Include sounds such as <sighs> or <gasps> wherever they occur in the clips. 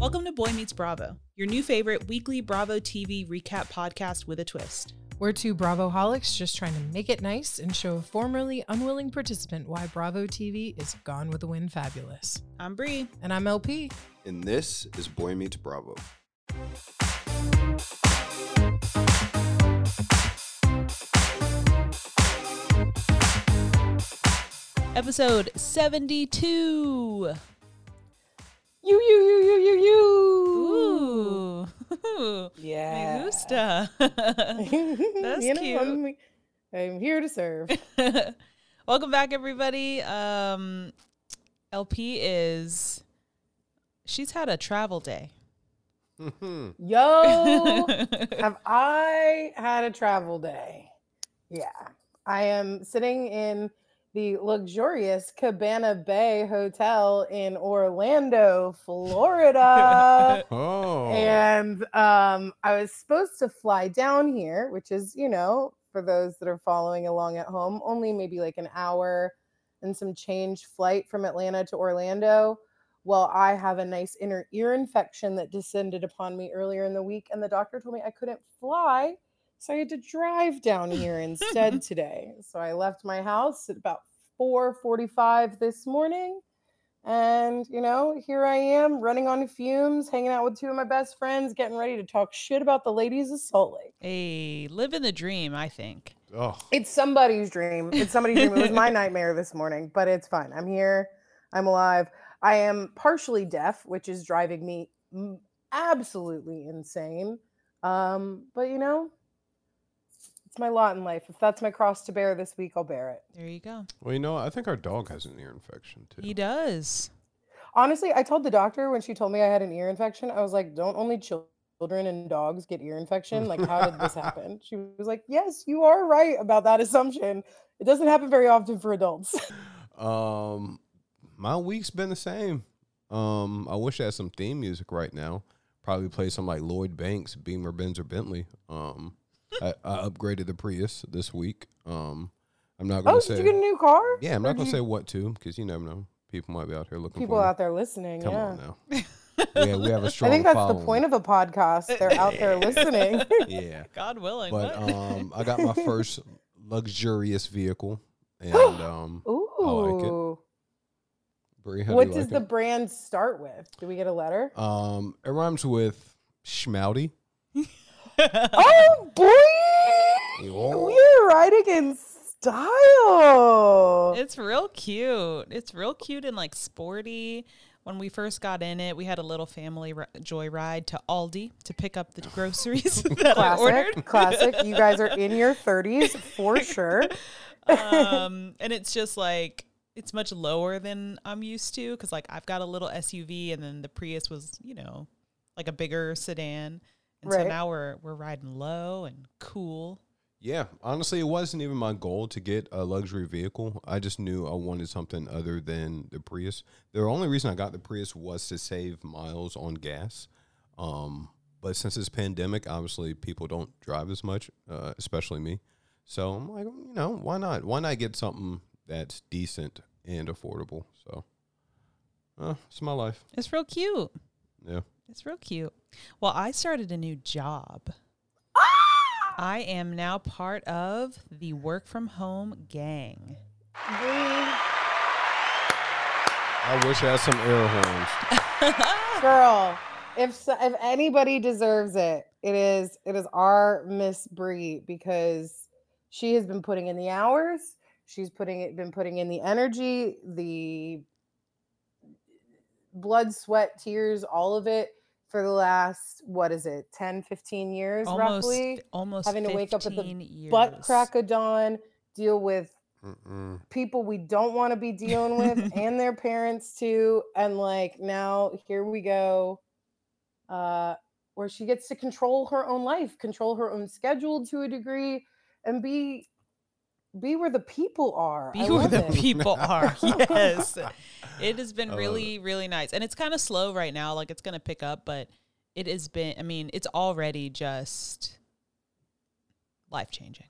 Welcome to Boy Meets Bravo, your new favorite weekly Bravo TV recap podcast with a twist. We're two Bravo holics just trying to make it nice and show a formerly unwilling participant why Bravo TV is gone with the wind fabulous. I'm Bree. And I'm LP. And this is Boy Meets Bravo. Episode 72. You, you, you, you, you, you. Ooh. <laughs> Yeah. Me gusta. <laughs> That's You know, cute. I'm, I'm here to serve. <laughs> Welcome back, everybody. Um, LP is. She's had a travel day. Yo, have I had a travel day? Yeah. I am sitting in the luxurious Cabana Bay Hotel in Orlando, Florida. <laughs> Oh. and um, I was supposed to fly down here, which is, you know, for those that are following along at home, only maybe like an hour and some change flight from Atlanta to Orlando. Well, I have a nice inner ear infection that descended upon me earlier in the week, and the doctor told me I couldn't fly. So I had to drive down here instead <laughs> today. So I left my house at about 4:45 this morning. And, you know, here I am running on fumes, hanging out with two of my best friends, getting ready to talk shit about the ladies of Salt Lake. Hey, living the dream, I think. oh. It's somebody's dream. It's somebody's dream. It was my <laughs> nightmare this morning, but it's fine. I'm here. I'm alive. I am partially deaf, which is driving me absolutely insane. Um, but you know, it's my lot in life. If that's my cross to bear this week, I'll bear it. There you go. Well, you know, I think our dog has an ear infection too. He does. Honestly, I told the doctor when she told me I had an ear infection, I was like, don't only children and dogs get ear infection? Like, how did this <laughs> happen? She was like, yes, you are right about that assumption. It doesn't happen very often for adults. <laughs> Um, my week's been the same. Um, I wish I had some theme music right now. Probably play some like Lloyd Banks, Beamer, Benz, or Bentley. Um, I, I upgraded the Prius this week. Um, I'm not gonna oh, say. did you get a new car? yeah, I'm Or not gonna did say what to because you never know. People might be out here looking people for me. out there listening. Come yeah. on now. <laughs> we, have, we have a I strong. I think that's the point of a podcast. They're out there <laughs> listening. Yeah. <laughs> God willing. But um, I got my first luxurious vehicle, <gasps> and um, like it. Ooh. Brie, how do What does like the it? brand start with? Do we get a letter? Um, it rhymes with schmouty. <laughs> oh boy! We're riding in style. It's real cute. It's real cute and like sporty. When we first got in it, we had a little family ri- joyride to Aldi to pick up the groceries <laughs> that I ordered. Classic. Classic. <laughs> You guys are in your 30s for sure. um, and it's just like it's much lower than I'm used to because like I've got a little SUV and then the Prius was you know like a bigger sedan, and so now we're we're riding low and cool. Yeah, honestly, it wasn't even my goal to get a luxury vehicle. I just knew I wanted something other than the Prius. The only reason I got the Prius was to save miles on gas. Um, but since this pandemic, obviously people don't drive as much, uh, especially me. So I'm like, you know, why not? Why not get something that's decent and affordable? So, uh, it's my life. It's real cute. Yeah. It's real cute. Well, I started a new job. Ah! I am now part of the work from home gang. I wish I had some air horns. <laughs> Girl, if so, if anybody deserves it, it is it is our Miss Bree because she has been putting in the hours. She's putting it been putting in the energy, the blood, sweat, tears, all of it for the last what is it, 10, 15 years Almost, roughly. almost having to wake up at the years. Butt crack of dawn, deal with Mm-mm. people we don't want to be dealing with <laughs> and their parents too and like now here we go uh where she gets to control her own life control her own schedule to a degree and be be where the people are Be I where the it. people <laughs> are. <laughs> Yes. It has been I love really, really nice. And it's kind of slow right now. Like it's going to pick up, but it has been, I mean, it's already just life changing.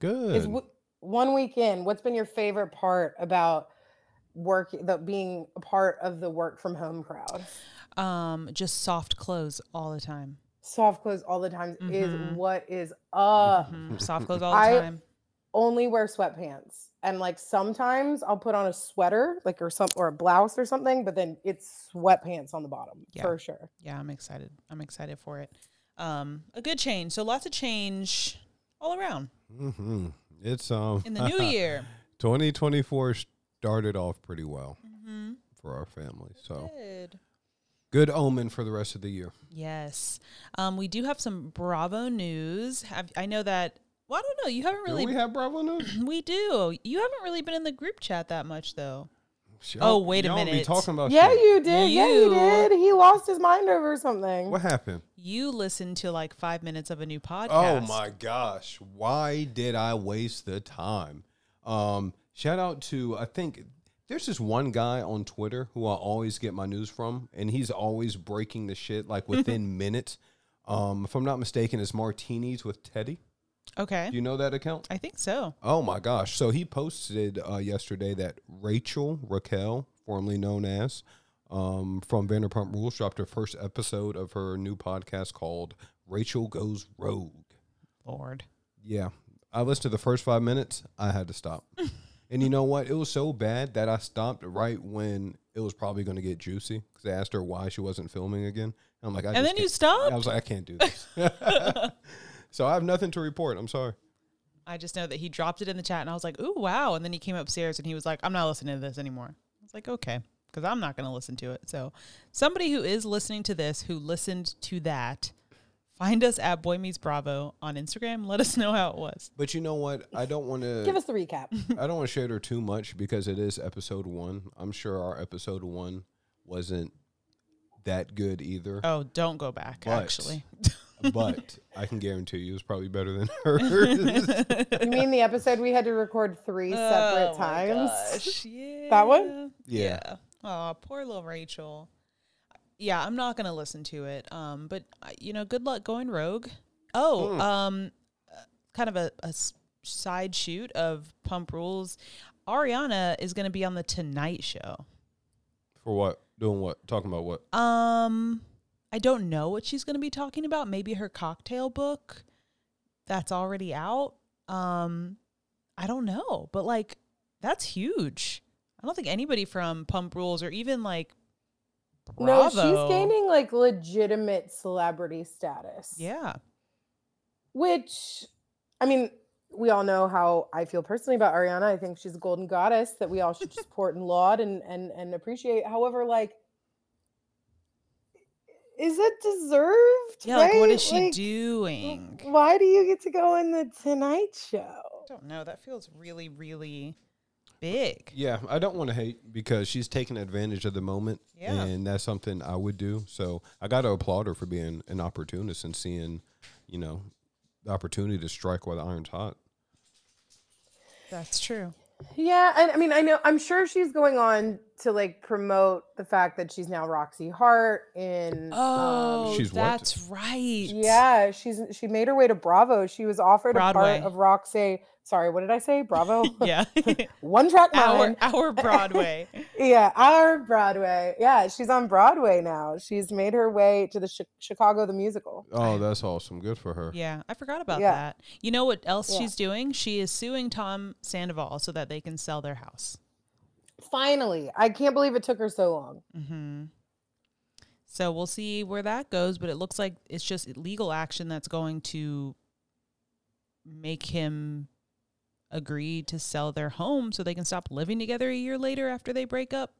Good. is w- one week in what's been your favorite part about work the being a part of the work from home crowd Um, just soft clothes all the time. Soft clothes all the time Mhm. is what is up. Mhm, Soft clothes all the I- time. Only wear sweatpants. And like sometimes I'll put on a sweater, like or some or a blouse or something, but then it's sweatpants on the bottom Yeah. for sure. Yeah, I'm excited. I'm excited for it. Um, a good change. So lots of change all around Mm-hmm. It's um in the new <laughs> year. 2024 started off pretty well mm-hmm. for our family. So Good. good omen for the rest of the year. Yes. Um, we do have some Bravo news. Have I know that? Well, I don't know. You haven't really. Do we have Bravo news? <clears throat> we do. You haven't really been in the group chat that much, though. Y'all- Oh, wait a y'all Be minute. talking about Yeah, shit. you did. Yeah, You- you did. He lost his mind over something. What happened? You listened to like five minutes of a new podcast. Oh my gosh. Why did I waste the time? Um, shout out to I think there's this one guy on Twitter who I always get my news from, and he's always breaking the shit like <laughs> within minutes. Um, if I'm not mistaken, it's Martinis with Teddy. Okay. Do you know that account? I think so. Oh my gosh. So he posted uh, yesterday that Rachel Raquel, formerly known as um, from Vanderpump Rules, dropped her first episode of her new podcast called Rachel Goes Rogue. Lord. Yeah. I listened to the first five minutes. I had to stop. <laughs> and you know what? It was so bad that I stopped right when it was probably going to get juicy because I asked her why she wasn't filming again. And I'm like, I And then you stopped? I was like, I can't do this. <laughs> <laughs> so I have nothing to report. I'm sorry. I just know that he dropped it in the chat, and I was like, "Ooh, wow!" And then he came upstairs, and he was like, "I'm not listening to this anymore." I was like, "Okay," because I'm not going to listen to it. So, somebody who is listening to this, who listened to that, find us at Boy Meets Bravo on Instagram. Let us know how it was. But you know what? I don't want to. Give us the recap. <laughs> I don't want to share her too much because it is episode one. I'm sure our episode one wasn't that good either. Oh, don't go back. But- actually, <laughs> but I can guarantee you it's probably better than <laughs> hers. you mean the episode we had to record three separate Oh my times? gosh, <laughs> Yeah. That one? Yeah. Oh, poor little Rachel. Yeah, I'm not gonna listen to it. Um, but uh, you know, good luck going rogue. Oh, Hmm. um, uh, kind of a, a s- side shoot of Pump Rules. Ariana is gonna be on the Tonight Show. For what? Doing what? Talking about what? Um, I don't know what she's gonna be talking about. Maybe her cocktail book that's already out. Um, I don't know, but like that's huge. I don't think anybody from Pump Rules or even like No, she's gaining like legitimate celebrity status. Yeah, Which, I mean, we all know how I feel personally about Ariana. I think she's a golden goddess that we all should support and laud and and and appreciate. However, like, is it deserved? yeah. Like, what is she Like, doing? Why do you get to go in the Tonight Show? I don't know. That feels really, really big. Yeah, I don't want to hate because she's taking advantage of the moment, Yeah. and that's something I would do. So I got to applaud her for being an opportunist and seeing, you know, the opportunity to strike while the iron's hot. That's true. Yeah, and I mean, I know, I'm sure she's going on to like promote the fact that she's now Roxie Hart in. Oh, um, She's what? that's right. yeah, she's she made her way to Bravo. She was offered a part of Roxie. Sorry, what did I say? Bravo. <laughs> yeah. <laughs> One track our mind. our our <laughs> Broadway. Yeah, our Broadway. Yeah, she's on Broadway now. She's made her way to the Chi- Chicago the musical. Oh, that's awesome. Good for her. Yeah, I forgot about Yeah. that. You know what else Yeah. she's doing? She is suing Tom Sandoval so that they can sell their house. Finally, I can't believe it took her so long. hmm So we'll see where that goes, but it looks like it's just legal action that's going to make him agree to sell their home so they can stop living together a year later after they break up.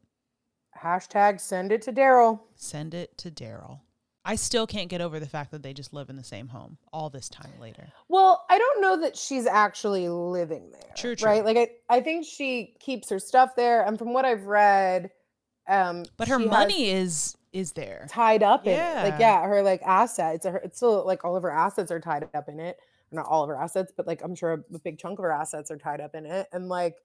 Hashtag send it to Daryl. Send it to Daryl. I still can't get over the fact that they just live in the same home all this time later. Well, I don't know that she's actually living there. True, true. Right? Like I, I think she keeps her stuff there. And from what I've read, um, But her money is is there. tied up in it. Yeah. Like, yeah, her like assets are it's still like all of her assets are tied up in it. Not all of her assets, but like I'm sure a big chunk of her assets are tied up in it. And like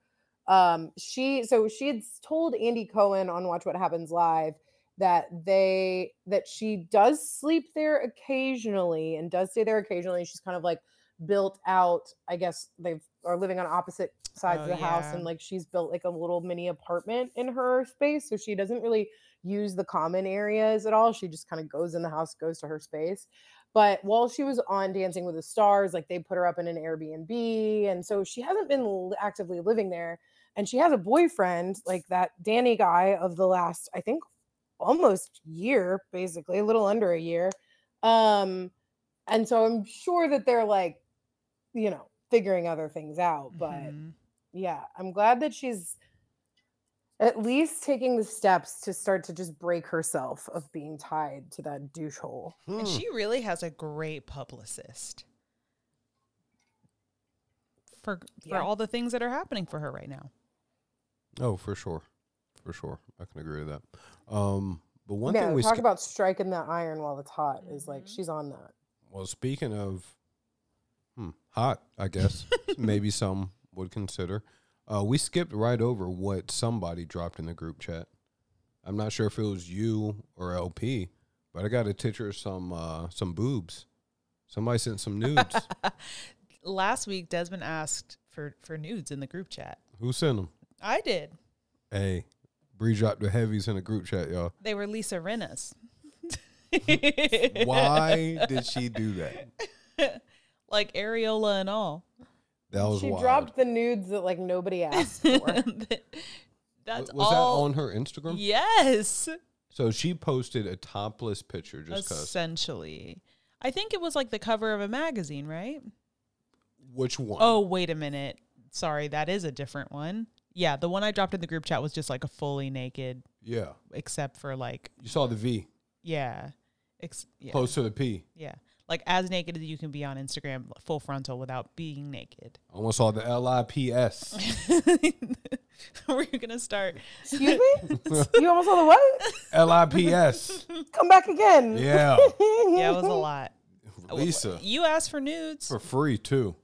um she so she had told Andy Cohen on Watch What Happens Live that they that she does sleep there occasionally and does stay there occasionally. She's kind of like built out. I guess they are living on opposite sides Oh, of the house, and like she's built like a little mini apartment in her space, so she doesn't really use the common areas at all. She just kind of goes in the house, goes to her space. But while she was on Dancing with the Stars, like they put her up in an Airbnb, and so she hasn't been actively living there. And she has a boyfriend, like that Danny guy of the last, I think, almost year, basically, a little under a year. Um, and so I'm sure that they're like, you know, figuring other things out. But Mhm. yeah, I'm glad that she's at least taking the steps to start to just break herself of being tied to that douche hole. And Hmm. she really has a great publicist for for Yeah. all the things that are happening for her right now. Oh, for sure, for sure, I can agree with that. Um, but one yeah, thing we talk sk- about striking that iron while it's hot is like Mhm. she's on that. well, speaking of hmm, hot, I guess <laughs> maybe some would consider. Uh, we skipped right over what somebody dropped in the group chat. I'm not sure if it was you or LP, but I got a picture of some uh, some boobs. Somebody sent some nudes. <laughs> Last week, Desmond asked for for nudes in the group chat. Who sent them? I did. Hey, Bree dropped the heavies in the group chat, y'all. They were Lisa Rinna's. Why <laughs> did she do that? <laughs> like areola and all. That was She wild. dropped the nudes that like nobody <laughs> asked for. <laughs> That's was was all. that on her Instagram? Yes, So she posted a topless picture just because. essentially. I think it was like the cover of a magazine, right? Which one? Oh, wait a minute. Sorry, that is a different one. Yeah, the one I dropped in the group chat was just like a fully naked, yeah. except for like, You saw the V yeah, ex- yeah, close to the P. yeah, like as naked as you can be on Instagram, full frontal without being naked. <laughs> Almost saw the L I P S. <laughs> We're gonna start. Excuse me? you almost saw the what? L I P S. Come back again. Yeah. Yeah, it was a lot. <laughs> Lisa You asked for nudes for free too.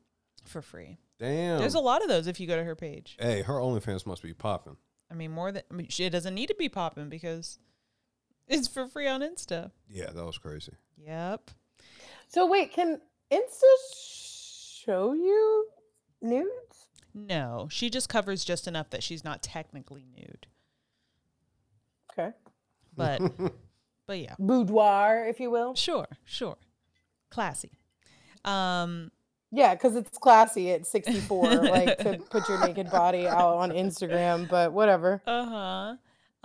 for free. Damn. There's a lot of those if you go to her page. hey, her OnlyFans must be popping. I mean, more than I mean, it doesn't need to be popping because it's for free on Insta. Yeah, that was crazy. Yep. So wait, can Insta show you nudes? No, she just covers just enough that she's not technically nude. Okay. But <laughs> but yeah. Boudoir, if you will. Sure, sure. Classy. Um Yeah, because it's classy at <laughs> 64, like to put your naked body out on Instagram, but whatever. uh-huh.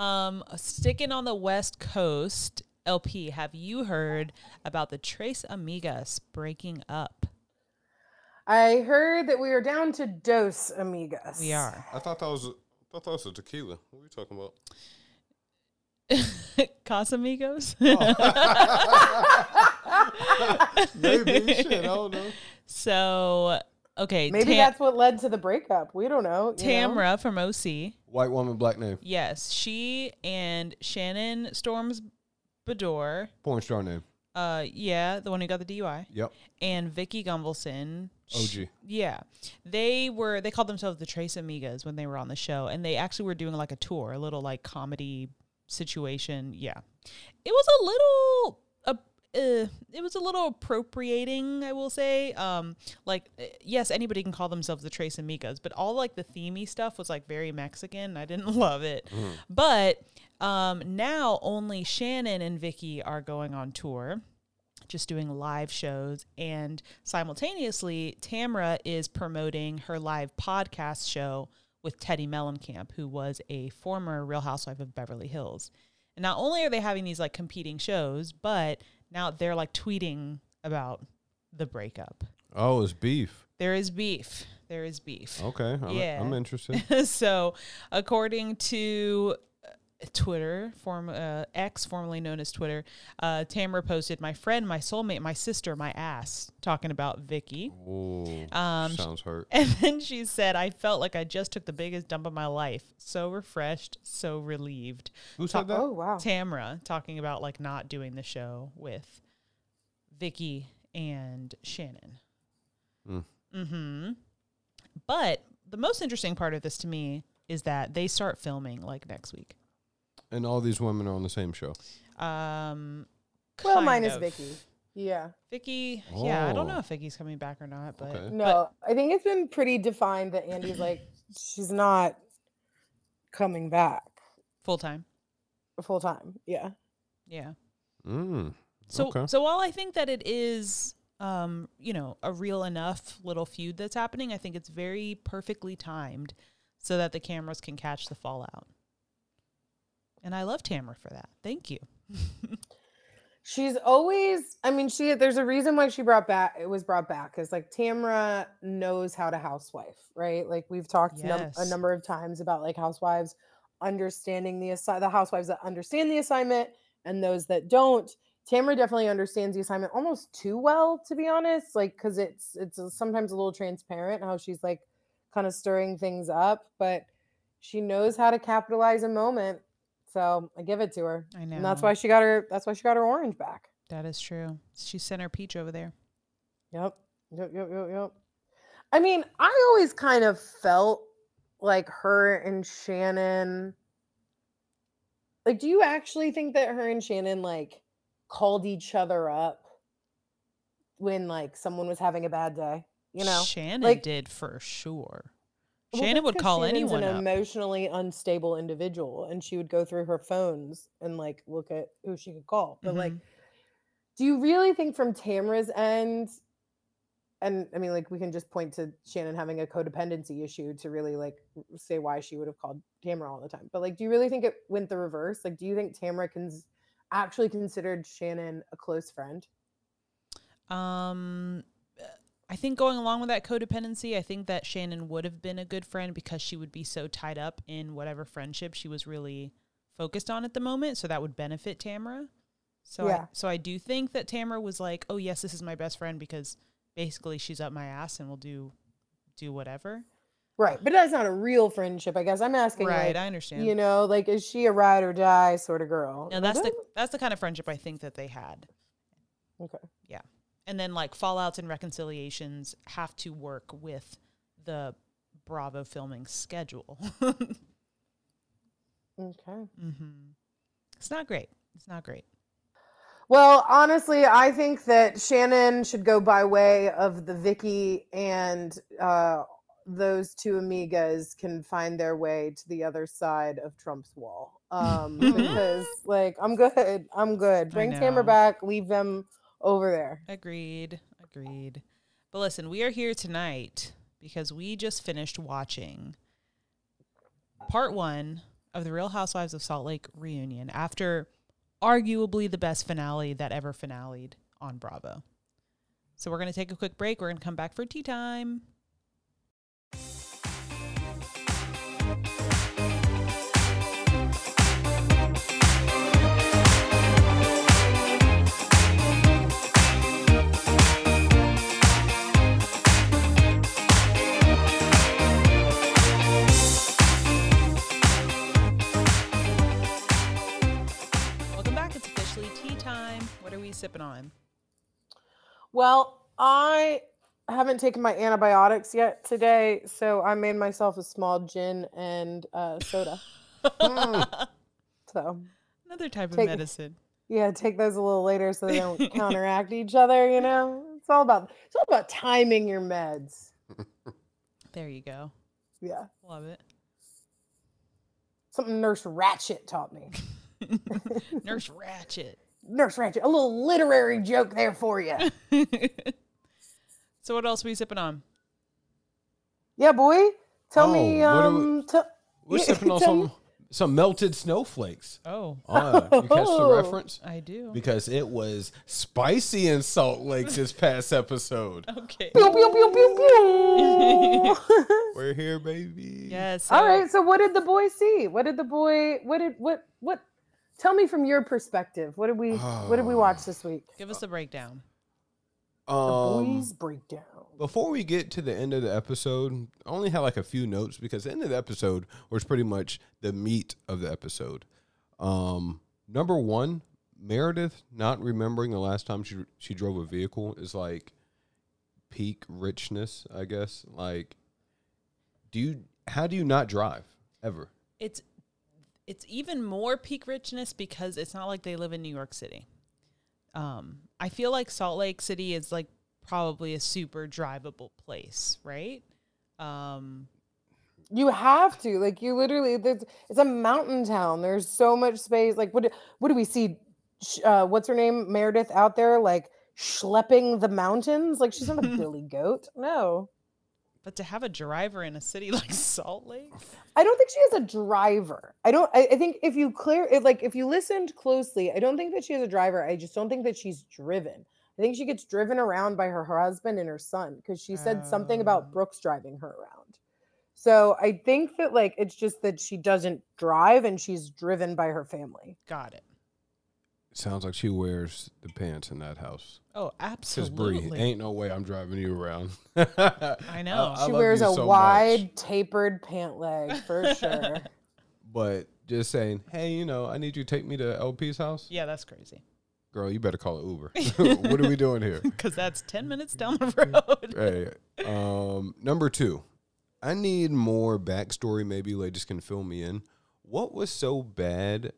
Um sticking on the West Coast, LP, have you heard about the Tres Amigas breaking up? I heard that we are down to Dos Amigas. We are. I thought that was a, I thought that was a tequila. What are you talking about? <laughs> Casamigos? Oh. <laughs> Maybe <laughs> shit. I don't know. so okay, Maybe Tam- that's what led to the breakup. We don't know. you know? Tamra from OC. White woman, black name, Yes, she and Shannon Storms Beador. porn star name. Uh, yeah, the one who got the DUI, Yep. and Vicki Gunvalson. sh- OG. Yeah, they were. They called themselves the Tres Amigas when they were on the show, and they actually were doing like a tour, a little like comedy situation. Yeah, it was a little. Uh, uh, it was a little appropriating, I will say. Um, like, uh, yes, anybody can call themselves the Tres Amigas, but all like the themey stuff was like very Mexican. I didn't <laughs> love it. But um, now only Shannon and Vicki are going on tour, just doing live shows. And simultaneously, Tamra is promoting her live podcast show with Teddi Mellencamp, who was a former Real Housewife of Beverly Hills. And not only are they having these like competing shows, but now they're like tweeting about the breakup. Oh, it's beef. There is beef. There is beef. Okay. I'm, Yeah. I'm interested. <laughs> so, according to Twitter, form uh, X, formerly known as Twitter, uh, Tamara posted, "My friend, my soulmate, my sister, my ass," talking about Vicki. Ooh, Um, sounds hurt. <laughs> And then she said, "I felt like I just took the biggest dump of my life. So refreshed, so relieved." Who said that? Oh, wow. Tamra talking about like not doing the show with Vicky and Shannon. Mm. Mm-hmm. But the most interesting part of this to me is that they start filming like next week. And all these women are on the same show. Um, Well, kind mine is of. Vicki. Yeah. Vicki, yeah, I don't know Oh. if Vicki's coming back or not, but Okay. No, I think it's been pretty defined that Andy's like she's not coming back full time. full time. Yeah. Yeah. Mm. So Okay. so while I think that it is um, you know, a real enough little feud that's happening, I think it's very perfectly timed so that the cameras can catch the fallout. And I love Tamara for that. Thank you. She's always I mean she there's a reason why she brought back it was brought back cuz like Tamra knows how to housewife, right? Like we've talked num- a number of times about like housewives understanding the assi- the housewives that understand the assignment and those that don't. Tamara definitely understands the assignment almost too well to be honest, like cuz it's it's sometimes a little transparent how she's like kind of stirring things up, but she knows how to capitalize a moment. So, I give it to her. I know. And that's why she got her that's why she got her orange back. that is true. She sent her peach over there. Yep. Yep, yep, yep, yep. I mean, I always kind of felt like her and Shannon like do you actually think that her and Shannon like called each other up when like someone was having a bad day? You know? Shannon like- did for sure. Well, Shannon would call Shannon's anyone an up. emotionally unstable individual and she would go through her phones and like look at who she could call. But like Mhm. do you really think from Tamara's end and I mean like we can just point to Shannon having a codependency issue to really like say why she would have called Tamara all the time. But like do you really think it went the reverse? Like do you think Tamara can actually considered Shannon a close friend? Um, I think going along with that codependency, I think that Shannon would have been a good friend because she would be so tied up in whatever friendship she was really focused on at the moment. So that would benefit Tamara. So I, so I do think that Tamara was like, "Oh yes, this is my best friend because basically she's up my ass and will do do whatever." Right. But that's not a real friendship, I guess. I'm asking right, like, I understand. you know, like is she a ride or die sort of girl? now that's the that's the kind of friendship I think that they had. Okay. And then like fallouts and reconciliations have to work with the Bravo filming schedule. <laughs> Okay. Mm-hmm. It's not great. It's not great. Well, honestly, I think that Shannon should go by way of the Vicki and uh, those two amigas can find their way to the other side of Trump's wall. Um, <laughs> because, like, I'm good. I'm good. Bring Tamara back. Leave them over there. Agreed. Agreed. But listen, we are here tonight because we just finished watching part one of the Real Housewives of Salt Lake reunion after arguably the best finale that ever finaled on Bravo. So we're going to take a quick break. We're going to come back for tea time. Time. What are we sipping on? Well, I haven't taken my antibiotics yet today, so I made myself a small gin and uh, soda. <laughs> Mm. So Another type of medicine. Yeah, take those a little later so they don't <laughs> counteract each other, you know? It's all about it's all about timing your meds. <laughs> There you go. Yeah. Love it. Something Nurse Ratched taught me. Nurse Ratched. Nurse Ratched, a little literary joke there for you. <laughs> so what else are we sipping on? Yeah, boy. Tell me Oh, what are we- um tell, We're Yeah, sipping on tell me- some some melted snowflakes. Oh, Uh, you catch the <laughs> Oh. reference? I do. Because it was spicy in Salt Lake this past episode. <laughs> Okay. pew, pew, pew, pew, pew. We're here, baby. Yes. All right, so what did the boy see? What did the boy what did what what tell me from your perspective. What did we what did we watch this week? Give us a breakdown. The Um, boys breakdown. Before we get to the end of the episode, I only have like a few notes because the end of the episode was pretty much the meat of the episode. Um, number one, Meredith not remembering the last time she she drove a vehicle is like peak richness, I guess. Like, do you how do you not drive ever? It's it's even more peak richness because it's not like they live in New York City. Um, I feel like Salt Lake City is like probably a super drivable place, right? Um, You have to like you literally. There's, it's a mountain town. There's so much space. Like what? do- What do we see? Uh, what's her name? Meredith out there like schlepping the mountains. Like she's not a <laughs> billy goat. No, but to have a driver in a city <laughs> like Salt Lake, I don't think she has a driver. I don't. I, I think if you clear it, like if you listened closely, I don't think that she has a driver. I just don't think that she's driven. I think she gets driven around by her her husband and her son because she said something Oh. about Brooks driving her around. So I think that like it's just that she doesn't drive and she's driven by her family. got it. Sounds like she wears the pants in that house. Oh, Because Bree, absolutely. ain't no way I'm driving you around. <laughs> I know. I she wears a so much. wide tapered pant leg for <laughs> sure. But just saying, hey, you know, I need you to take me to LP's house. yeah, that's crazy. Girl, you better call it Uber. <laughs> what are we doing here? Because that's ten minutes down the road. Hey, um, number two, I need more backstory. Maybe ladies can fill me in. What was so bad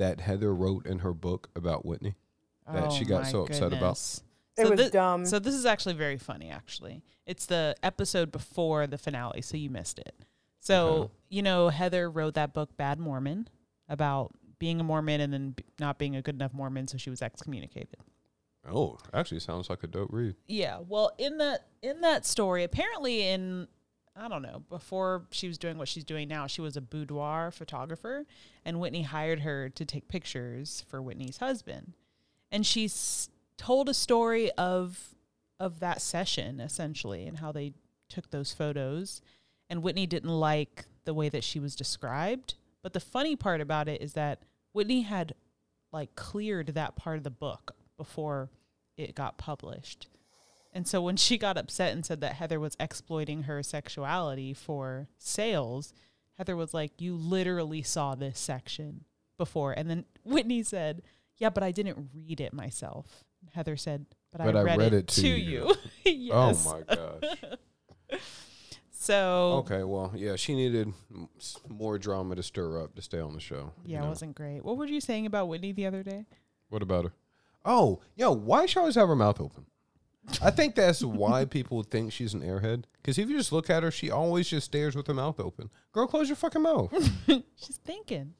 that Heather wrote in her book about Whitney? That she oh got Oh my so upset about. goodness. It So was thi- dumb. So this is actually very funny. Actually, it's the episode before the finale, so you missed it. So Okay. you know, Heather wrote that book, Bad Mormon, about being a Mormon and then b- not being a good enough Mormon, so she was excommunicated. Oh, actually, sounds like a dope read. Yeah. Well, in that in that story, apparently in I don't know, before she was doing what she's doing now, she was a boudoir photographer and Whitney hired her to take pictures for Whitney's husband. And she's told a story of of that session essentially and how they took those photos and Whitney didn't like the way that she was described. But the funny part about it is that Whitney had like cleared that part of the book before it got published. And so when she got upset and said that Heather was exploiting her sexuality for sales, Heather was like, You literally saw this section before. And then <laughs> Whitney said, Yeah, but I didn't read it myself. Heather said, But, But I, read it, to you. <laughs> <laughs> yes. Oh my gosh. So Okay, well, yeah, she needed more drama to stir up to stay on the show. you yeah, know? it wasn't great. What were you saying about Whitney the other day? What about her? Oh, yo, why she always have her mouth open? I think that's why people think she's an airhead. Because if you just look at her, she always just stares with her mouth open. Girl, close your fucking mouth. <laughs> She's thinking.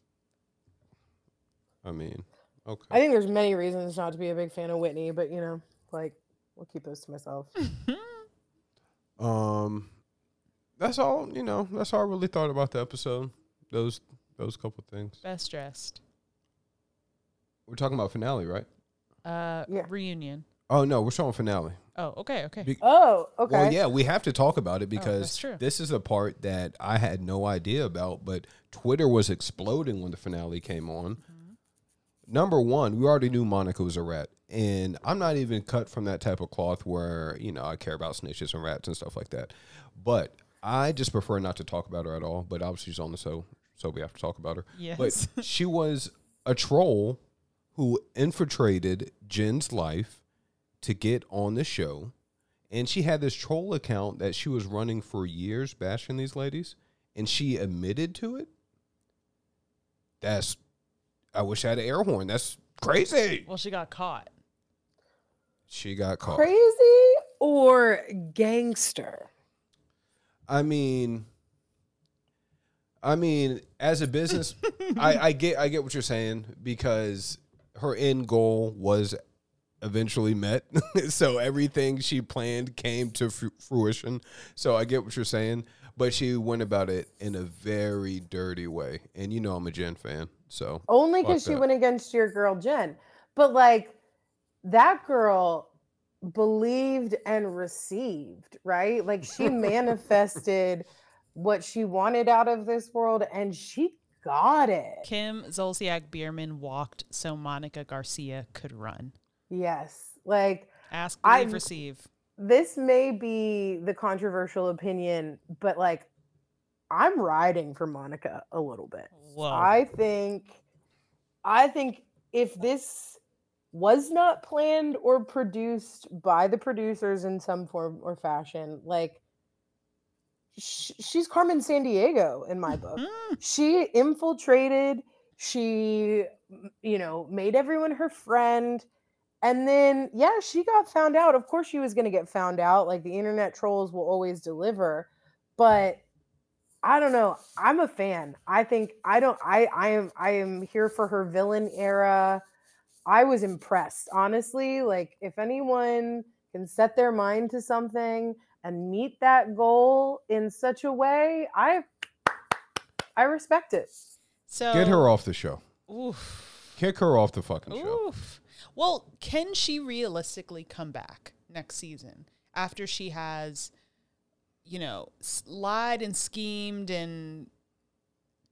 I mean, okay. I think there's many reasons not to be a big fan of Whitney, but you know, like we'll keep those to myself. <laughs> Um, that's all. You know, that's all I really thought about the episode. Those those couple things. Best dressed. We're talking about finale, right? Uh, Yeah. reunion. Oh no, we're showing finale. Oh, okay, okay. Be- Oh, okay. Well, yeah, we have to talk about it oh, because true. this is a part that I had no idea about, but Twitter was exploding when the finale came on. Mm-hmm. Number one, we already knew Monica was a rat, and I'm not even cut from that type of cloth where you know I care about snitches and rats and stuff like that. But I just prefer not to talk about her at all. But obviously, she's on the show, so we have to talk about her. Yes. But she was a troll who infiltrated Jen's life to get on the show. And she had this troll account that she was running for years bashing these ladies. And she admitted to it. That's, I wish I had an air horn. That's crazy. well, she got caught. She got caught. Crazy or gangster? I mean, I mean, as a business, <laughs> I, I get, I get what you're saying because her end goal was eventually met. <laughs> so everything she planned came to fru- fruition. So I get what you're saying, but she went about it in a very dirty way. And you know, I'm a Jen fan, so Only because she went against your girl Jen. But like that girl believed and received, right? Like she <laughs> manifested what she wanted out of this world and she got it. Kim Zolciak Biermann walked so Monica Garcia could run. Yes. Like Ask, believe, receive. this may be the controversial opinion, but like I'm riding for Monica a little bit. Whoa. I think I think if this was not planned or produced by the producers in some form or fashion, like sh- she's Carmen Sandiego in my book. Mm, She infiltrated, she you know, made everyone her friend and then yeah, she got found out. Of course, she was going to get found out. Like the internet trolls will always deliver, but I don't know. I'm a fan. I think I don't. I I am I am here for her villain era. I was impressed, honestly. Like if anyone can set their mind to something and meet that goal in such a way, I I respect it. So Get her off the show. Oof. Kick her off the fucking show. Oof. Well, can she realistically come back next season after she has, you know, lied and schemed and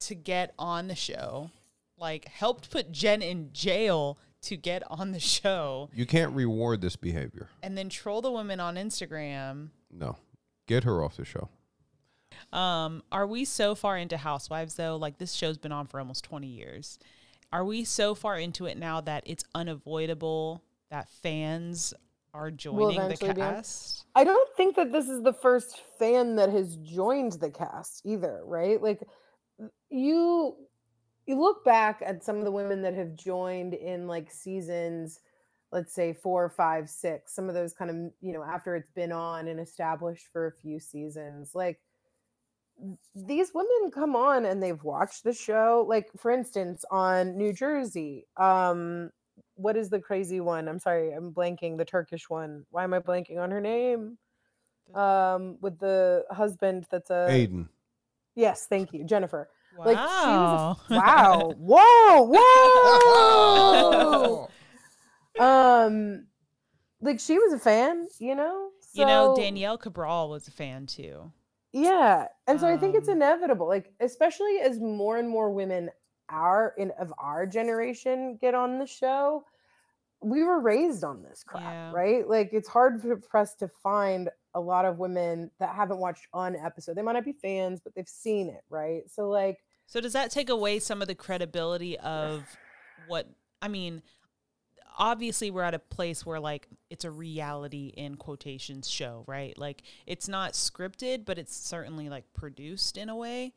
to get on the show, like helped put Jen in jail to get on the show, You can't reward this behavior. and then troll the women on Instagram? No. Get her off the show. Um, are we so far into Housewives though? Like this show's been on for almost 20 years. Are we so far into it now that it's unavoidable that fans are joining the cast? I don't think that this is the first fan that has joined the cast either, right? Like you you look back at some of the women that have joined in like seasons let's say four five six some of those kind of you know after it's been on and established for a few seasons like these women come on and they've watched the show like for instance on new jersey um what is the crazy one? I'm sorry i'm blanking the turkish one. Why am i blanking on her name? Um with the husband that's a Aydin. yes thank you jennifer. Wow. like she was a, <laughs> wow. Whoa whoa! <laughs> Um like she was a fan you know? You know, Danielle Cabral was a fan too. Yeah and so i think it's Um, inevitable like especially as more and more women our in of our generation get on the show we were raised on this crap Yeah. right like it's hard for for us to find a lot of women that haven't watched an episode they might not be fans but they've seen it right so like So does that take away some of the credibility of <sighs> what I mean? Obviously, we're at a place where like it's a reality in quotations show, right? Like it's not scripted, but it's certainly like produced in a way.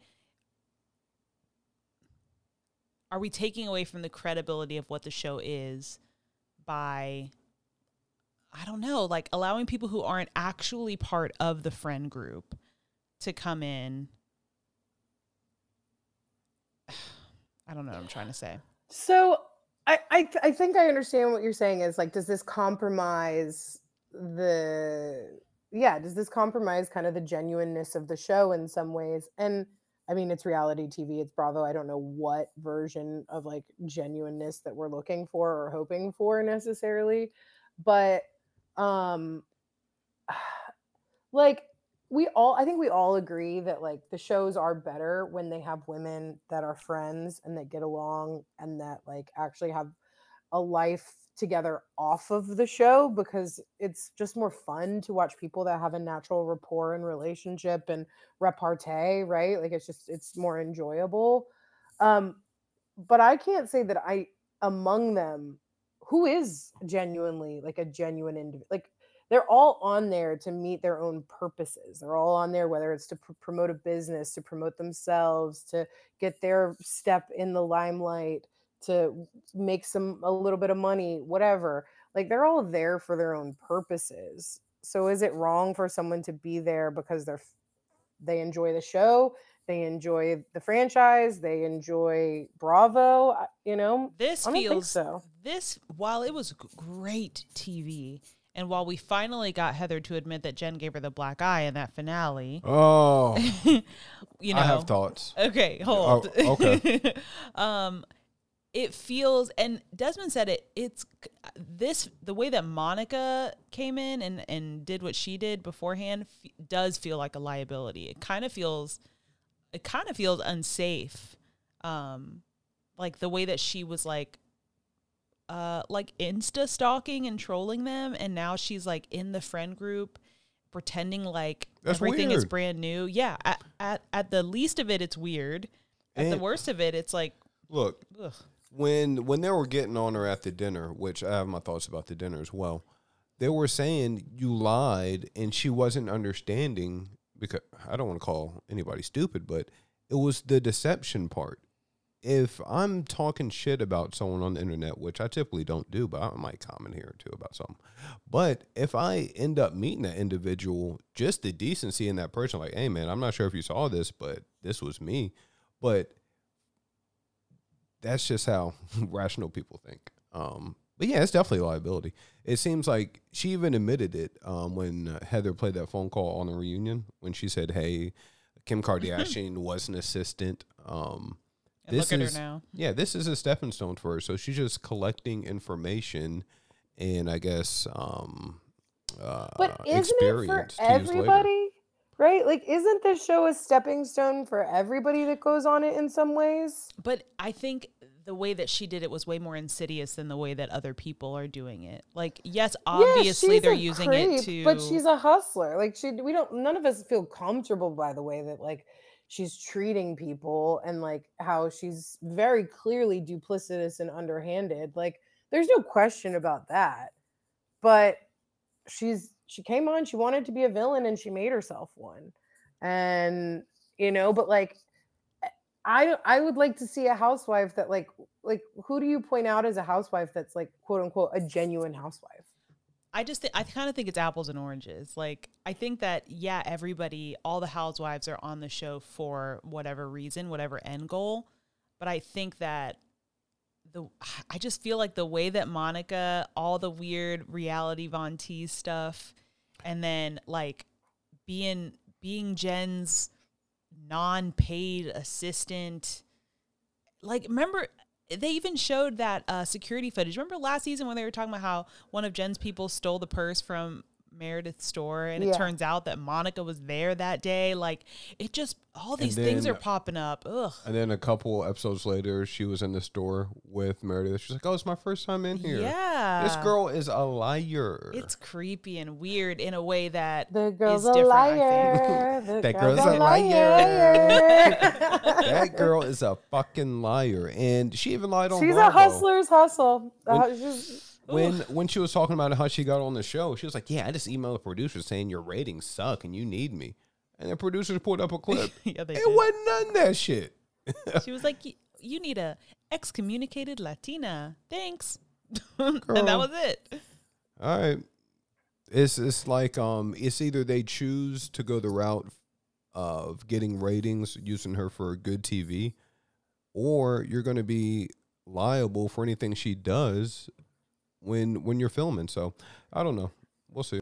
Are we taking away from the credibility of what the show is by I don't know, like allowing people who aren't actually part of the friend group to come in <sighs> I don't know what I'm trying to say. So I, I I think I understand what you're saying is like, does this compromise the yeah, does this compromise kind of the genuineness of the show in some ways? And I mean it's reality TV, it's Bravo. I don't know what version of like genuineness that we're looking for or hoping for necessarily. But um <sighs> like we all i think we all agree that like the shows are better when they have women that are friends and that get along and that like actually have a life together off of the show because it's just more fun to watch people that have a natural rapport and relationship and repartee right? Like it's just it's more enjoyable. Um but i can't say that i among them who is genuinely like a genuine individual like they're all on there to meet their own purposes. They're all on there, whether it's to pr- promote a business, to promote themselves, to get their step in the limelight, to make some a little bit of money, whatever. Like they're all there for their own purposes. So is it wrong for someone to be there because they're they enjoy the show, they enjoy the franchise, they enjoy Bravo? You know, This I don't think feels so. this while it was great TV and while we finally got Heather to admit that Jen gave her the black eye in that finale, Oh, <laughs> you know, I have thoughts. Okay, hold. Oh, <laughs> okay. um, it feels, and Desmond said it. It's this the way that Monica came in and and did what she did beforehand f- does feel like a liability. It kind of feels, it kind of feels unsafe. Um, like the way that she was like. Uh, like insta stalking and trolling them, and now she's like in the friend group, pretending like That's everything is brand new. Yeah, at, at at the least of it, it's weird. At the worst of it, it's like, Look, ugh. when when they were getting on her at the dinner, which I have my thoughts about the dinner as well. They were saying you lied and she wasn't understanding because I don't want to call anybody stupid, but it was the deception part. If I'm talking shit about someone on the internet, which I typically don't do, but I might comment here or two about something. But if I end up meeting that individual, just the decency in that person, like, hey man, I'm not sure if you saw this, but this was me. But that's just how <laughs> rational people think. Um, but yeah, it's definitely liability. It seems like she even admitted it um, when Heather played that phone call on the reunion when she said, "Hey, Kim <laughs> Kardashian was an assistant." Um, And This look at is- her now. yeah, this is a stepping stone for her. So she's just collecting information and I guess um uh But isn't it for experience to use later. everybody? Right? Like, isn't this show a stepping stone for everybody that goes on it in some ways? But I think the way that she did it was way more insidious than the way that other people are doing it. Like, yes, obviously she's they're a using it to. But she's a hustler. Like she we don't none of us feel comfortable by the way that like she's treating people and like how she's very clearly duplicitous and underhanded. Like there's no question about that. But she's she came on, she wanted to be a villain and she made herself one. And you know, but like eh, I I would like to see a housewife that like like who do you point out as a housewife that's like quote unquote a genuine housewife? I just thi- I kind of think it's apples and oranges. Like I think that yeah, everybody, all the housewives are on the show for whatever reason, whatever end goal. But I think that the I just feel like the way that Monica, all the weird reality Von Tease stuff, and then like being being Jen's non-paid assistant. Like remember they even showed that uh, security footage. Remember last season when they were talking about how one of Jen's people stole the purse from Meredith's store, and it turns out that Monica was there that day. Like it just all these things are popping up. Ugh. And then a couple episodes later, she was in the store with Meredith. She's like, "Oh, it's my first time in here." Yeah, This girl is a liar. It's creepy and weird in a way that The girl's is a different, I think. liar. The <laughs> That girl's a liar. <laughs> that girl is a fucking liar, and she even lied on. Her. She's a hustler's hustle. Uh, When- When she was talking about how she got on the show, she was like, "Yeah, I just emailed the producer saying your ratings suck and you need me." And the producers pulled up a <laughs> clip. yeah, they it did. wasn't none of that shit. She was like, "Y- "You need a excommunicated Latina." Thanks, <laughs> and that was it. All right. It's it's like um it's either they choose to go the route of getting ratings using her for good TV or you're going to be liable for anything she does when when you're filming. So, I don't know. We'll see.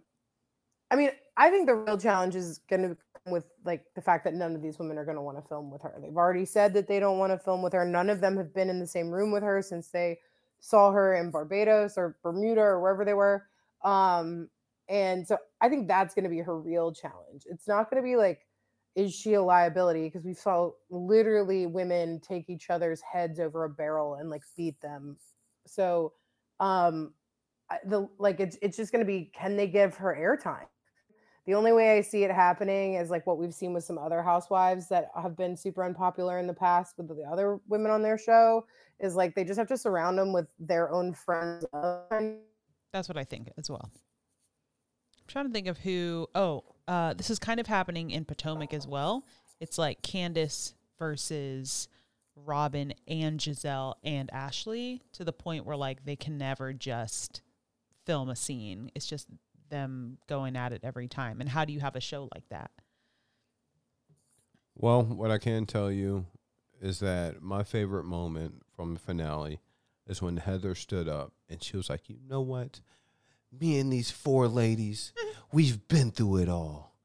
I mean, I think the real challenge is going to come with like the fact that none of these women are going to want to film with her. They've already said that they don't want to film with her. None of them have been in the same room with her since they saw her in Barbados or Bermuda or wherever they were. Um, and so I think that's going to be her real challenge. It's not going to be like, is she a liability? Because we saw literally women take each other's heads over a barrel and like beat them. So, um, the like it's it's just going to be can they give her airtime? The only way I see it happening is like what we've seen with some other housewives that have been super unpopular in the past with the other women on their show is like they just have to surround them with their own friends. That's what I think as well. I'm trying to think of who. Oh, uh, this is kind of happening in Potomac as well. It's like Candiace versus Robyn and Gizelle and Ashley to the point where like they can never just film a scene. It's just them going at it every time. And how do you have a show like that? Well, what I can tell you is that my favorite moment from the finale is when Heather stood up and she was like, "You know what? Me and these four ladies, <laughs> we've been through it all.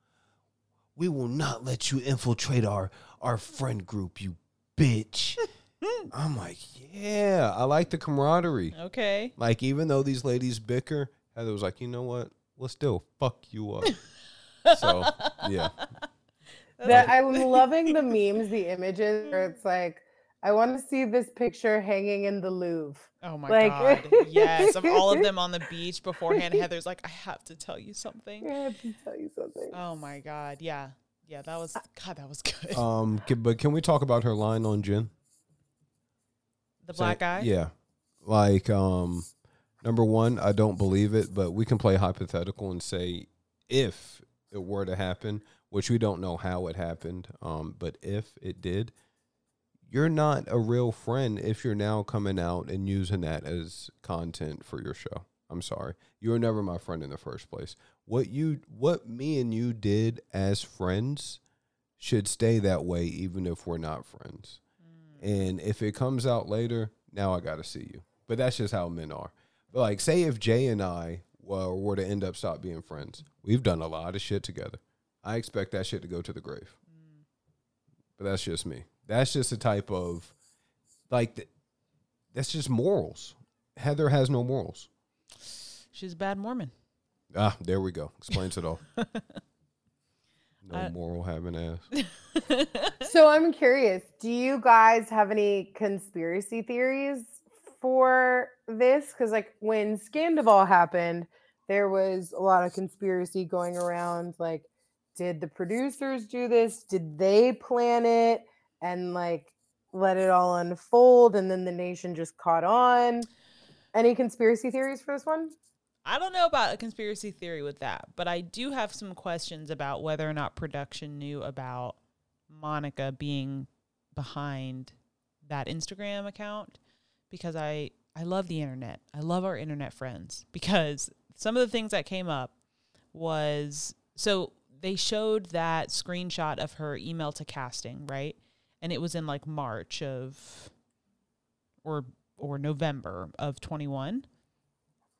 We will not let you infiltrate our our friend group, you bitch." <laughs> I'm like, "Yeah, I like the camaraderie. Okay. Like even though these ladies bicker, Heather was like, "You know what? We'll still fuck you up." <laughs> so, yeah. that I'm loving the <laughs> memes, the images where it's like, I want to see this picture hanging in the Louvre. Oh my Like- god. Yes, of all of them on the beach beforehand, Heather's like, I have to tell you something. I have to tell you something. Oh my god. Yeah. Yeah, that was God, that was good. <laughs> Um, ca- but can we talk about her line on Jen? the black Say- guy? Yeah. Like, um, number one, I don't believe it, but we can play hypothetical and say if it were to happen, which we don't know how it happened, um, but if it did, you're not a real friend if you're now coming out and using that as content for your show. I'm sorry. You were never my friend in the first place. What you what me and you did as friends should stay that way even if we're not friends. Mm. And if it comes out later, now I got to see you. But that's just how men are. But like say if Jay and I were, were to end up stop being friends. We've done a lot of shit together. I expect that shit to go to the grave. Mm. But that's just me. That's just a type of like th- that's just morals. Heather has no morals. She's a bad Mormon. Ah, there we go. Explains it all. <laughs> No I- moral having ass. <laughs> So I'm curious, do you guys have any conspiracy theories for this? Because like when Scandoval happened, there was a lot of conspiracy going around. Like, did the producers do this? Did they plan it and like let it all unfold and then the nation just caught on? Any conspiracy theories for this one? I don't know about a conspiracy theory with that, but I do have some questions about whether or not production knew about Monica being behind that Instagram account because I I love the internet. I love our internet friends because some of the things that came up was so they showed that screenshot of her email to casting, right? And it was in like March of or or November of 21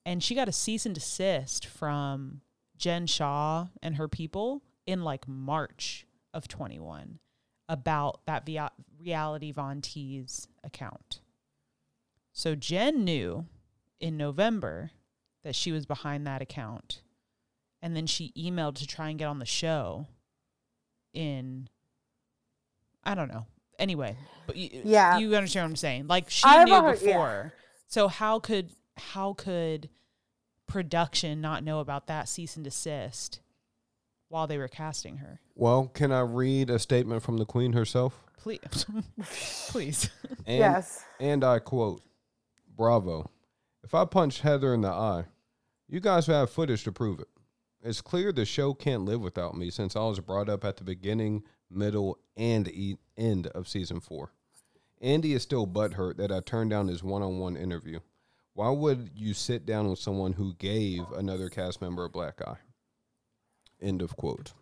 and she got a cease and desist from Jen Shaw and her people in like March of 21 about that via- reality Von Tease account. So Jen knew in November that she was behind that account. And then she emailed to try and get on the show in I don't know. Anyway, but you, Yeah. you understand what I'm saying. Like she I have knew a hard- yeah. before. So how could how could production not know about that cease and desist while they were casting her? Well, can I read a statement from the queen herself? Please, <laughs> please. And, yes. And I quote, Bravo. If I punch Heather in the eye, you guys have footage to prove it. It's clear the show can't live without me since I was brought up at the beginning, middle, and e- end of season four. Andy is still butthurt that I turned down his one on one interview. Why would you sit down with someone who gave another cast member a black eye? End of quote.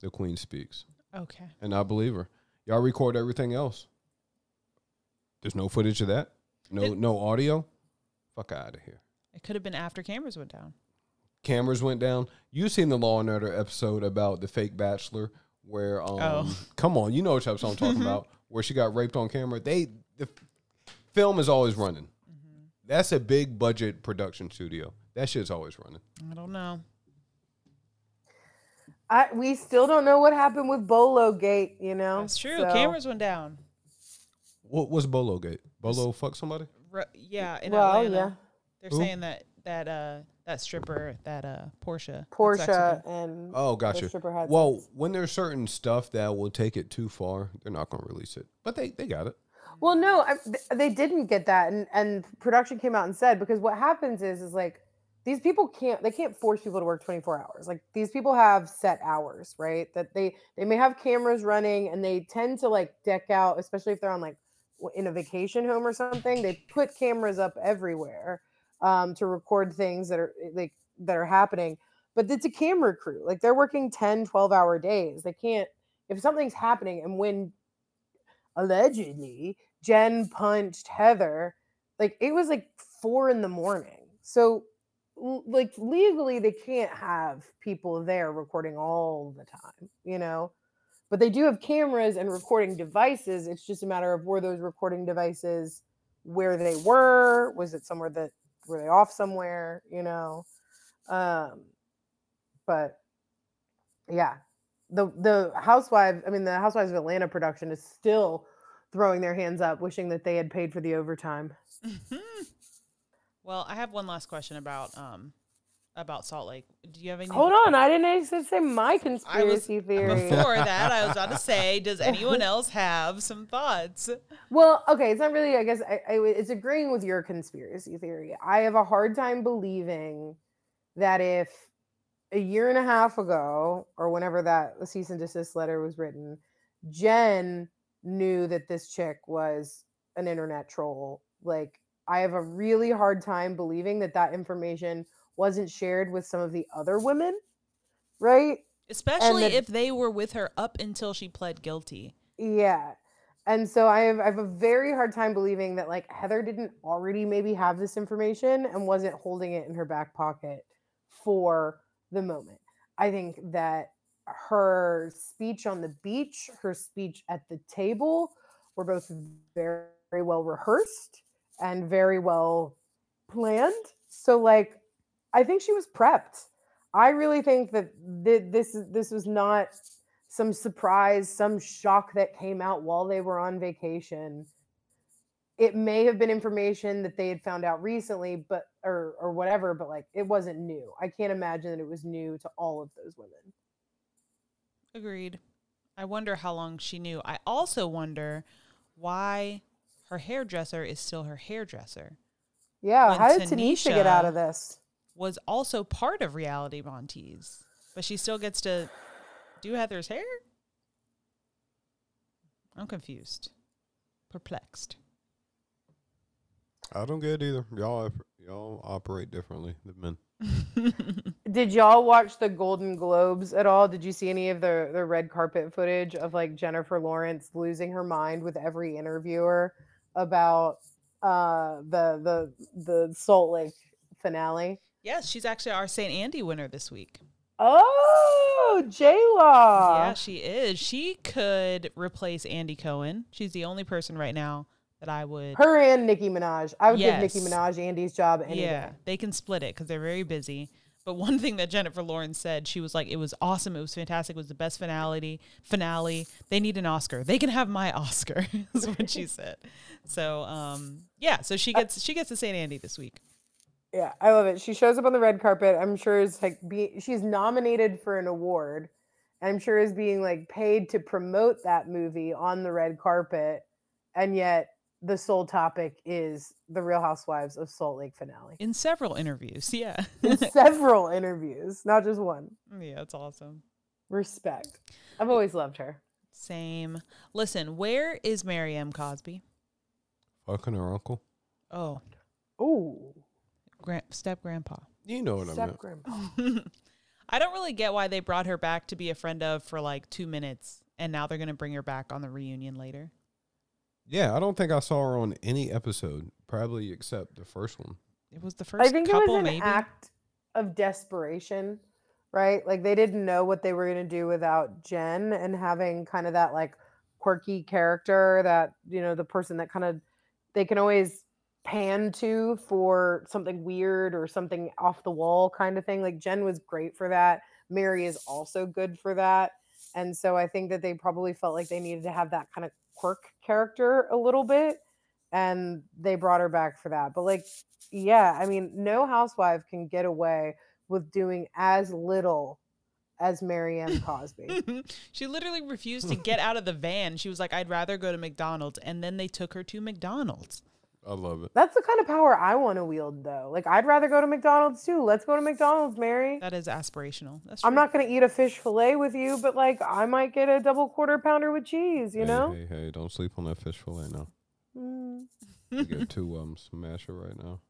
The Queen speaks. Okay. And I believe her. Y'all record everything else. There's no footage of that. No It- no audio. Fuck out of here. It could have been after cameras went down. Cameras went down. You seen the Law and Order episode about the fake bachelor where um Oh. come on, you know what episode I'm talking <laughs> about, where she got raped on camera. They the film is always running. Mm-hmm. That's a big budget production studio. That shit's always running. I don't know. I, we still don't know what happened with Bolo Gate, you know? That's true. So- Cameras went down. What was Bolo Gate? Bolo fuck somebody? Ru- yeah, in well, Atlanta. yeah. They're Who? saying that that uh that stripper that uh Porsha had sex with Porsha and Oh, the gotcha. stripper Well, sex. when there's certain stuff that will take it too far, they're not going to release it. But they, they got it. Well, no, I, they didn't get that, and and production came out and said because what happens is is like these people can't they can't force people to work 24 hours like these people have set hours right that they they may have cameras running and they tend to like deck out especially if they're on like in a vacation home or something they put cameras up everywhere um, to record things that are like that are happening but it's a camera crew like they're working 10 12 hour days they can't if something's happening and when allegedly jen punched heather like it was like four in the morning so like legally they can't have people there recording all the time you know? But they do have cameras and recording devices it's just a matter of were those recording devices where they were was it somewhere that were they off somewhere you know um but yeah the the housewives i mean the housewives of atlanta production is still throwing their hands up wishing that they had paid for the overtime. Well, I have one last question about um about Salt Lake. Do you have any hold on i didn't say my I was conspiracy theory before that I was about to <laughs> say, does anyone else have some thoughts? Well, okay, it's not really. I guess I, I, it's agreeing with your conspiracy theory. I have a hard time believing that if a year and a half ago, or whenever that cease and desist letter was written, Jen knew that this chick was an internet troll. Like, I have a really hard time believing that that information wasn't shared with some of the other women, right? Especially if they were with her up until she pled guilty. Yeah. And so I have I have a very hard time believing that like Heather didn't already maybe have this information and wasn't holding it in her back pocket for the moment. I think that her speech on the beach, her speech at the table were both very, very well rehearsed and very well planned. So like I think she was prepped. I really think that thi- this this was not some surprise, some shock that came out while they were on vacation. It may have been information that they had found out recently, but or or whatever, but like it wasn't new. I can't imagine that it was new to all of those women. Agreed. I wonder how long she knew. I also wonder why her hairdresser is still her hairdresser. Yeah, When how did Tanisha get out of this? Was also part of reality Von Tease, but she still gets to do Heather's hair. I'm confused, perplexed. I don't get it either. Y'all y'all operate differently than men. <laughs> Did y'all watch the Golden Globes at all? Did you see any of the the red carpet footage of like Jennifer Lawrence losing her mind with every interviewer about uh the the the Salt Lake finale? Yes, she's actually our St. Andy winner this week. Oh, J Law. yeah, she is. She could replace Andy Cohen. She's the only person right now that I would. Her and Nicki Minaj. I would give Nicki Yes. Minaj Andy's job any yeah, day. they can split it because they're very busy. But one thing that Jennifer Lawrence said, she was like, "It was awesome. It was fantastic. It was the best finale. Finale. They need an Oscar. They can have my <laughs> Oscar." <laughs> is what she said. So, um, yeah. So she gets she gets to St. Andy this week. Yeah, I love it. She shows up on the red carpet. I'm sure is like be she's nominated for an award. I'm sure is being like paid to promote that movie on the red carpet, and yet the sole topic is the Real Housewives of Salt Lake finale. in several interviews. <laughs> Yeah, In several interviews, not just one. Mm, yeah, it's awesome. Respect. I've always loved her. Same. Listen, where is Mary M. Cosby? Fucking her uncle. Oh, Ooh, grand, step grandpa. You know what I mean. step grandpa. <laughs> I don't really get why they brought her back to be a friend of for like two minutes, and now they're gonna bring her back on the reunion later. Yeah, I don't think I saw her on any episode, probably except the first one. It was the first I think it was an maybe. act of desperation, right? Like they didn't know what they were going to do without Jen and having kind of that like quirky character that, you know, the person that kind of they can always pan to for something weird or something off the wall kind of thing. Like Jen was great for that. Mary is also good for that. And so I think that they probably felt like they needed to have that kind of quirk character a little bit and they brought her back for that. But like yeah, I mean, no housewife can get away with doing as little as Mary M. Cosby. <laughs> she literally refused to get out of the van. She was like, "I'd rather go to McDonald's," and then they took her to McDonald's. I love it. That's the kind of power I want to wield, though. Like, I'd rather go to McDonald's too. Let's go to McDonald's, Mary. That is aspirational. That's I'm true. not going to eat a fish fillet with you, but like, I might get a double quarter pounder with cheese, you hey, know? Hey, hey, don't sleep on that fish fillet now. Mm. You get <laughs> two um smasher right now.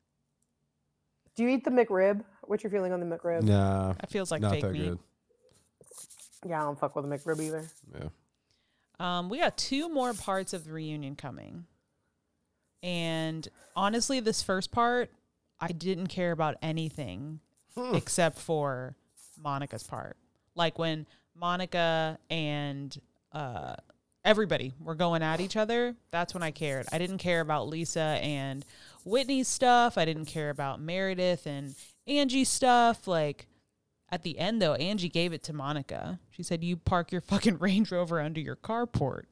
Do you eat the McRib? What's your feeling on the McRib? Nah, That feels like not fake that meat. good. Yeah, I don't fuck with the McRib either. Yeah. Um, we got two more parts of the reunion coming. And honestly, this first part, I didn't care about anything Hmm. except for Monica's part. Like when Monica and uh, everybody were going at each other, that's when I cared. I didn't care about Lisa and Whitney's stuff. I didn't care about Meredith and Angie's stuff. Like at the end, though, Angie gave it to Monica. She said, You park your fucking <laughs> Range Rover under your carport.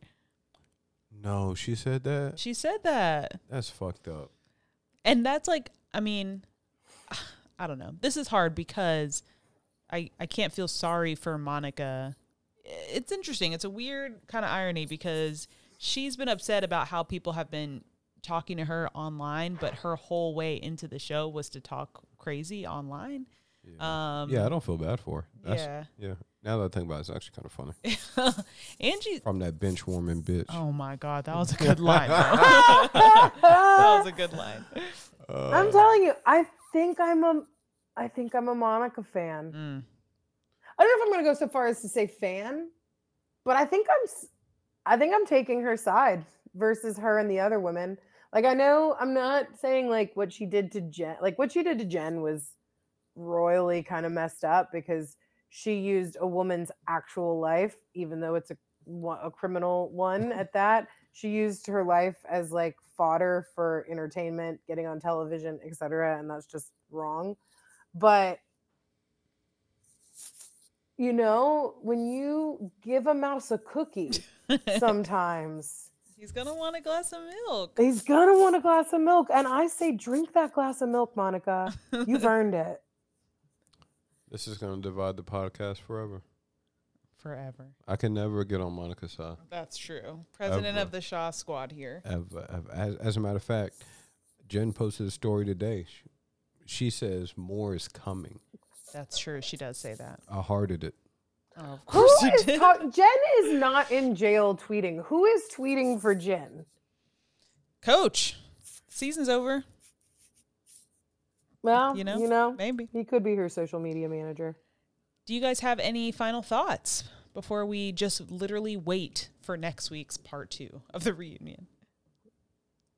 No, she said that. She said that. That's fucked up. And that's like, I mean, <sighs> I don't know. This is hard because I I can't feel sorry for Monica. It's interesting. It's a weird kind of irony because she's been upset about how people have been talking to her online, but her whole way into the show was to talk crazy online. Yeah. Um, yeah, I don't feel bad for her. That's, yeah. yeah. Now that I think about it, it's actually kind of funny. <laughs> Angie. From that bench warming bitch. Oh my God, that was a <laughs> good line. <laughs> that was a good line. Uh, I'm telling you, I think I'm a, I think I'm a Monica fan. Mm. I don't know if I'm going to go so far as to say fan, but I think I'm, s- I think I'm taking her side versus her and the other women. Like I know I'm not saying like what she did to Jen, like what she did to Jen was royally kind of messed up because she used a woman's actual life, even though it's a a criminal one <laughs> at that. She used her life as like fodder for entertainment, getting on television, etc., and that's just wrong. But you know, when you give a mouse a cookie, <laughs> sometimes He's gonna want a glass of milk. he's gonna want a glass of milk. And I say, drink that glass of milk, Monica. You've <laughs> earned it. This is going to divide the podcast forever. Forever. I can never get on Monica's side. That's true. President Ever. of the Shaw Squad here. Ever, ever. As, as a matter of fact, Jen posted a story today. She, she says more is coming. That's true. She does say that. I hearted it. Oh, of Who course you is did. talk- Jen is not in jail tweeting. Who is tweeting for Jen? Coach, season's over. Well, You know, you know, Maybe. he could be her social media manager. Do you guys have any final thoughts before we just literally wait for next week's part two of the reunion?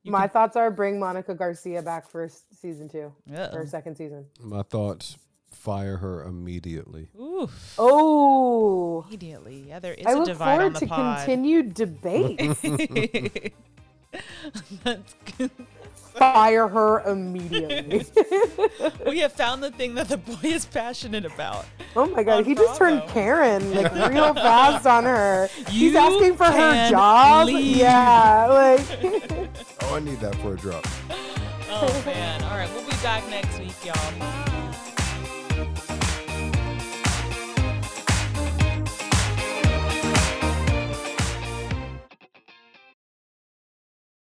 You My thoughts are bring Monica Garcia back for season two can- or Uh-oh. second season. My thoughts fire her immediately. Oof. Oh, Immediately. Yeah, there is I a look divide on forward the to pod. continued debate. <laughs> That's good. Fire her immediately. <laughs> we have found the thing that the boy is passionate about. oh my god, On he just turned Karen like <laughs> real fast on her. He's asking for her job. leave. Yeah, like <laughs> Oh, I need that for a drop. Oh man. All right, we'll be back next week, y'all.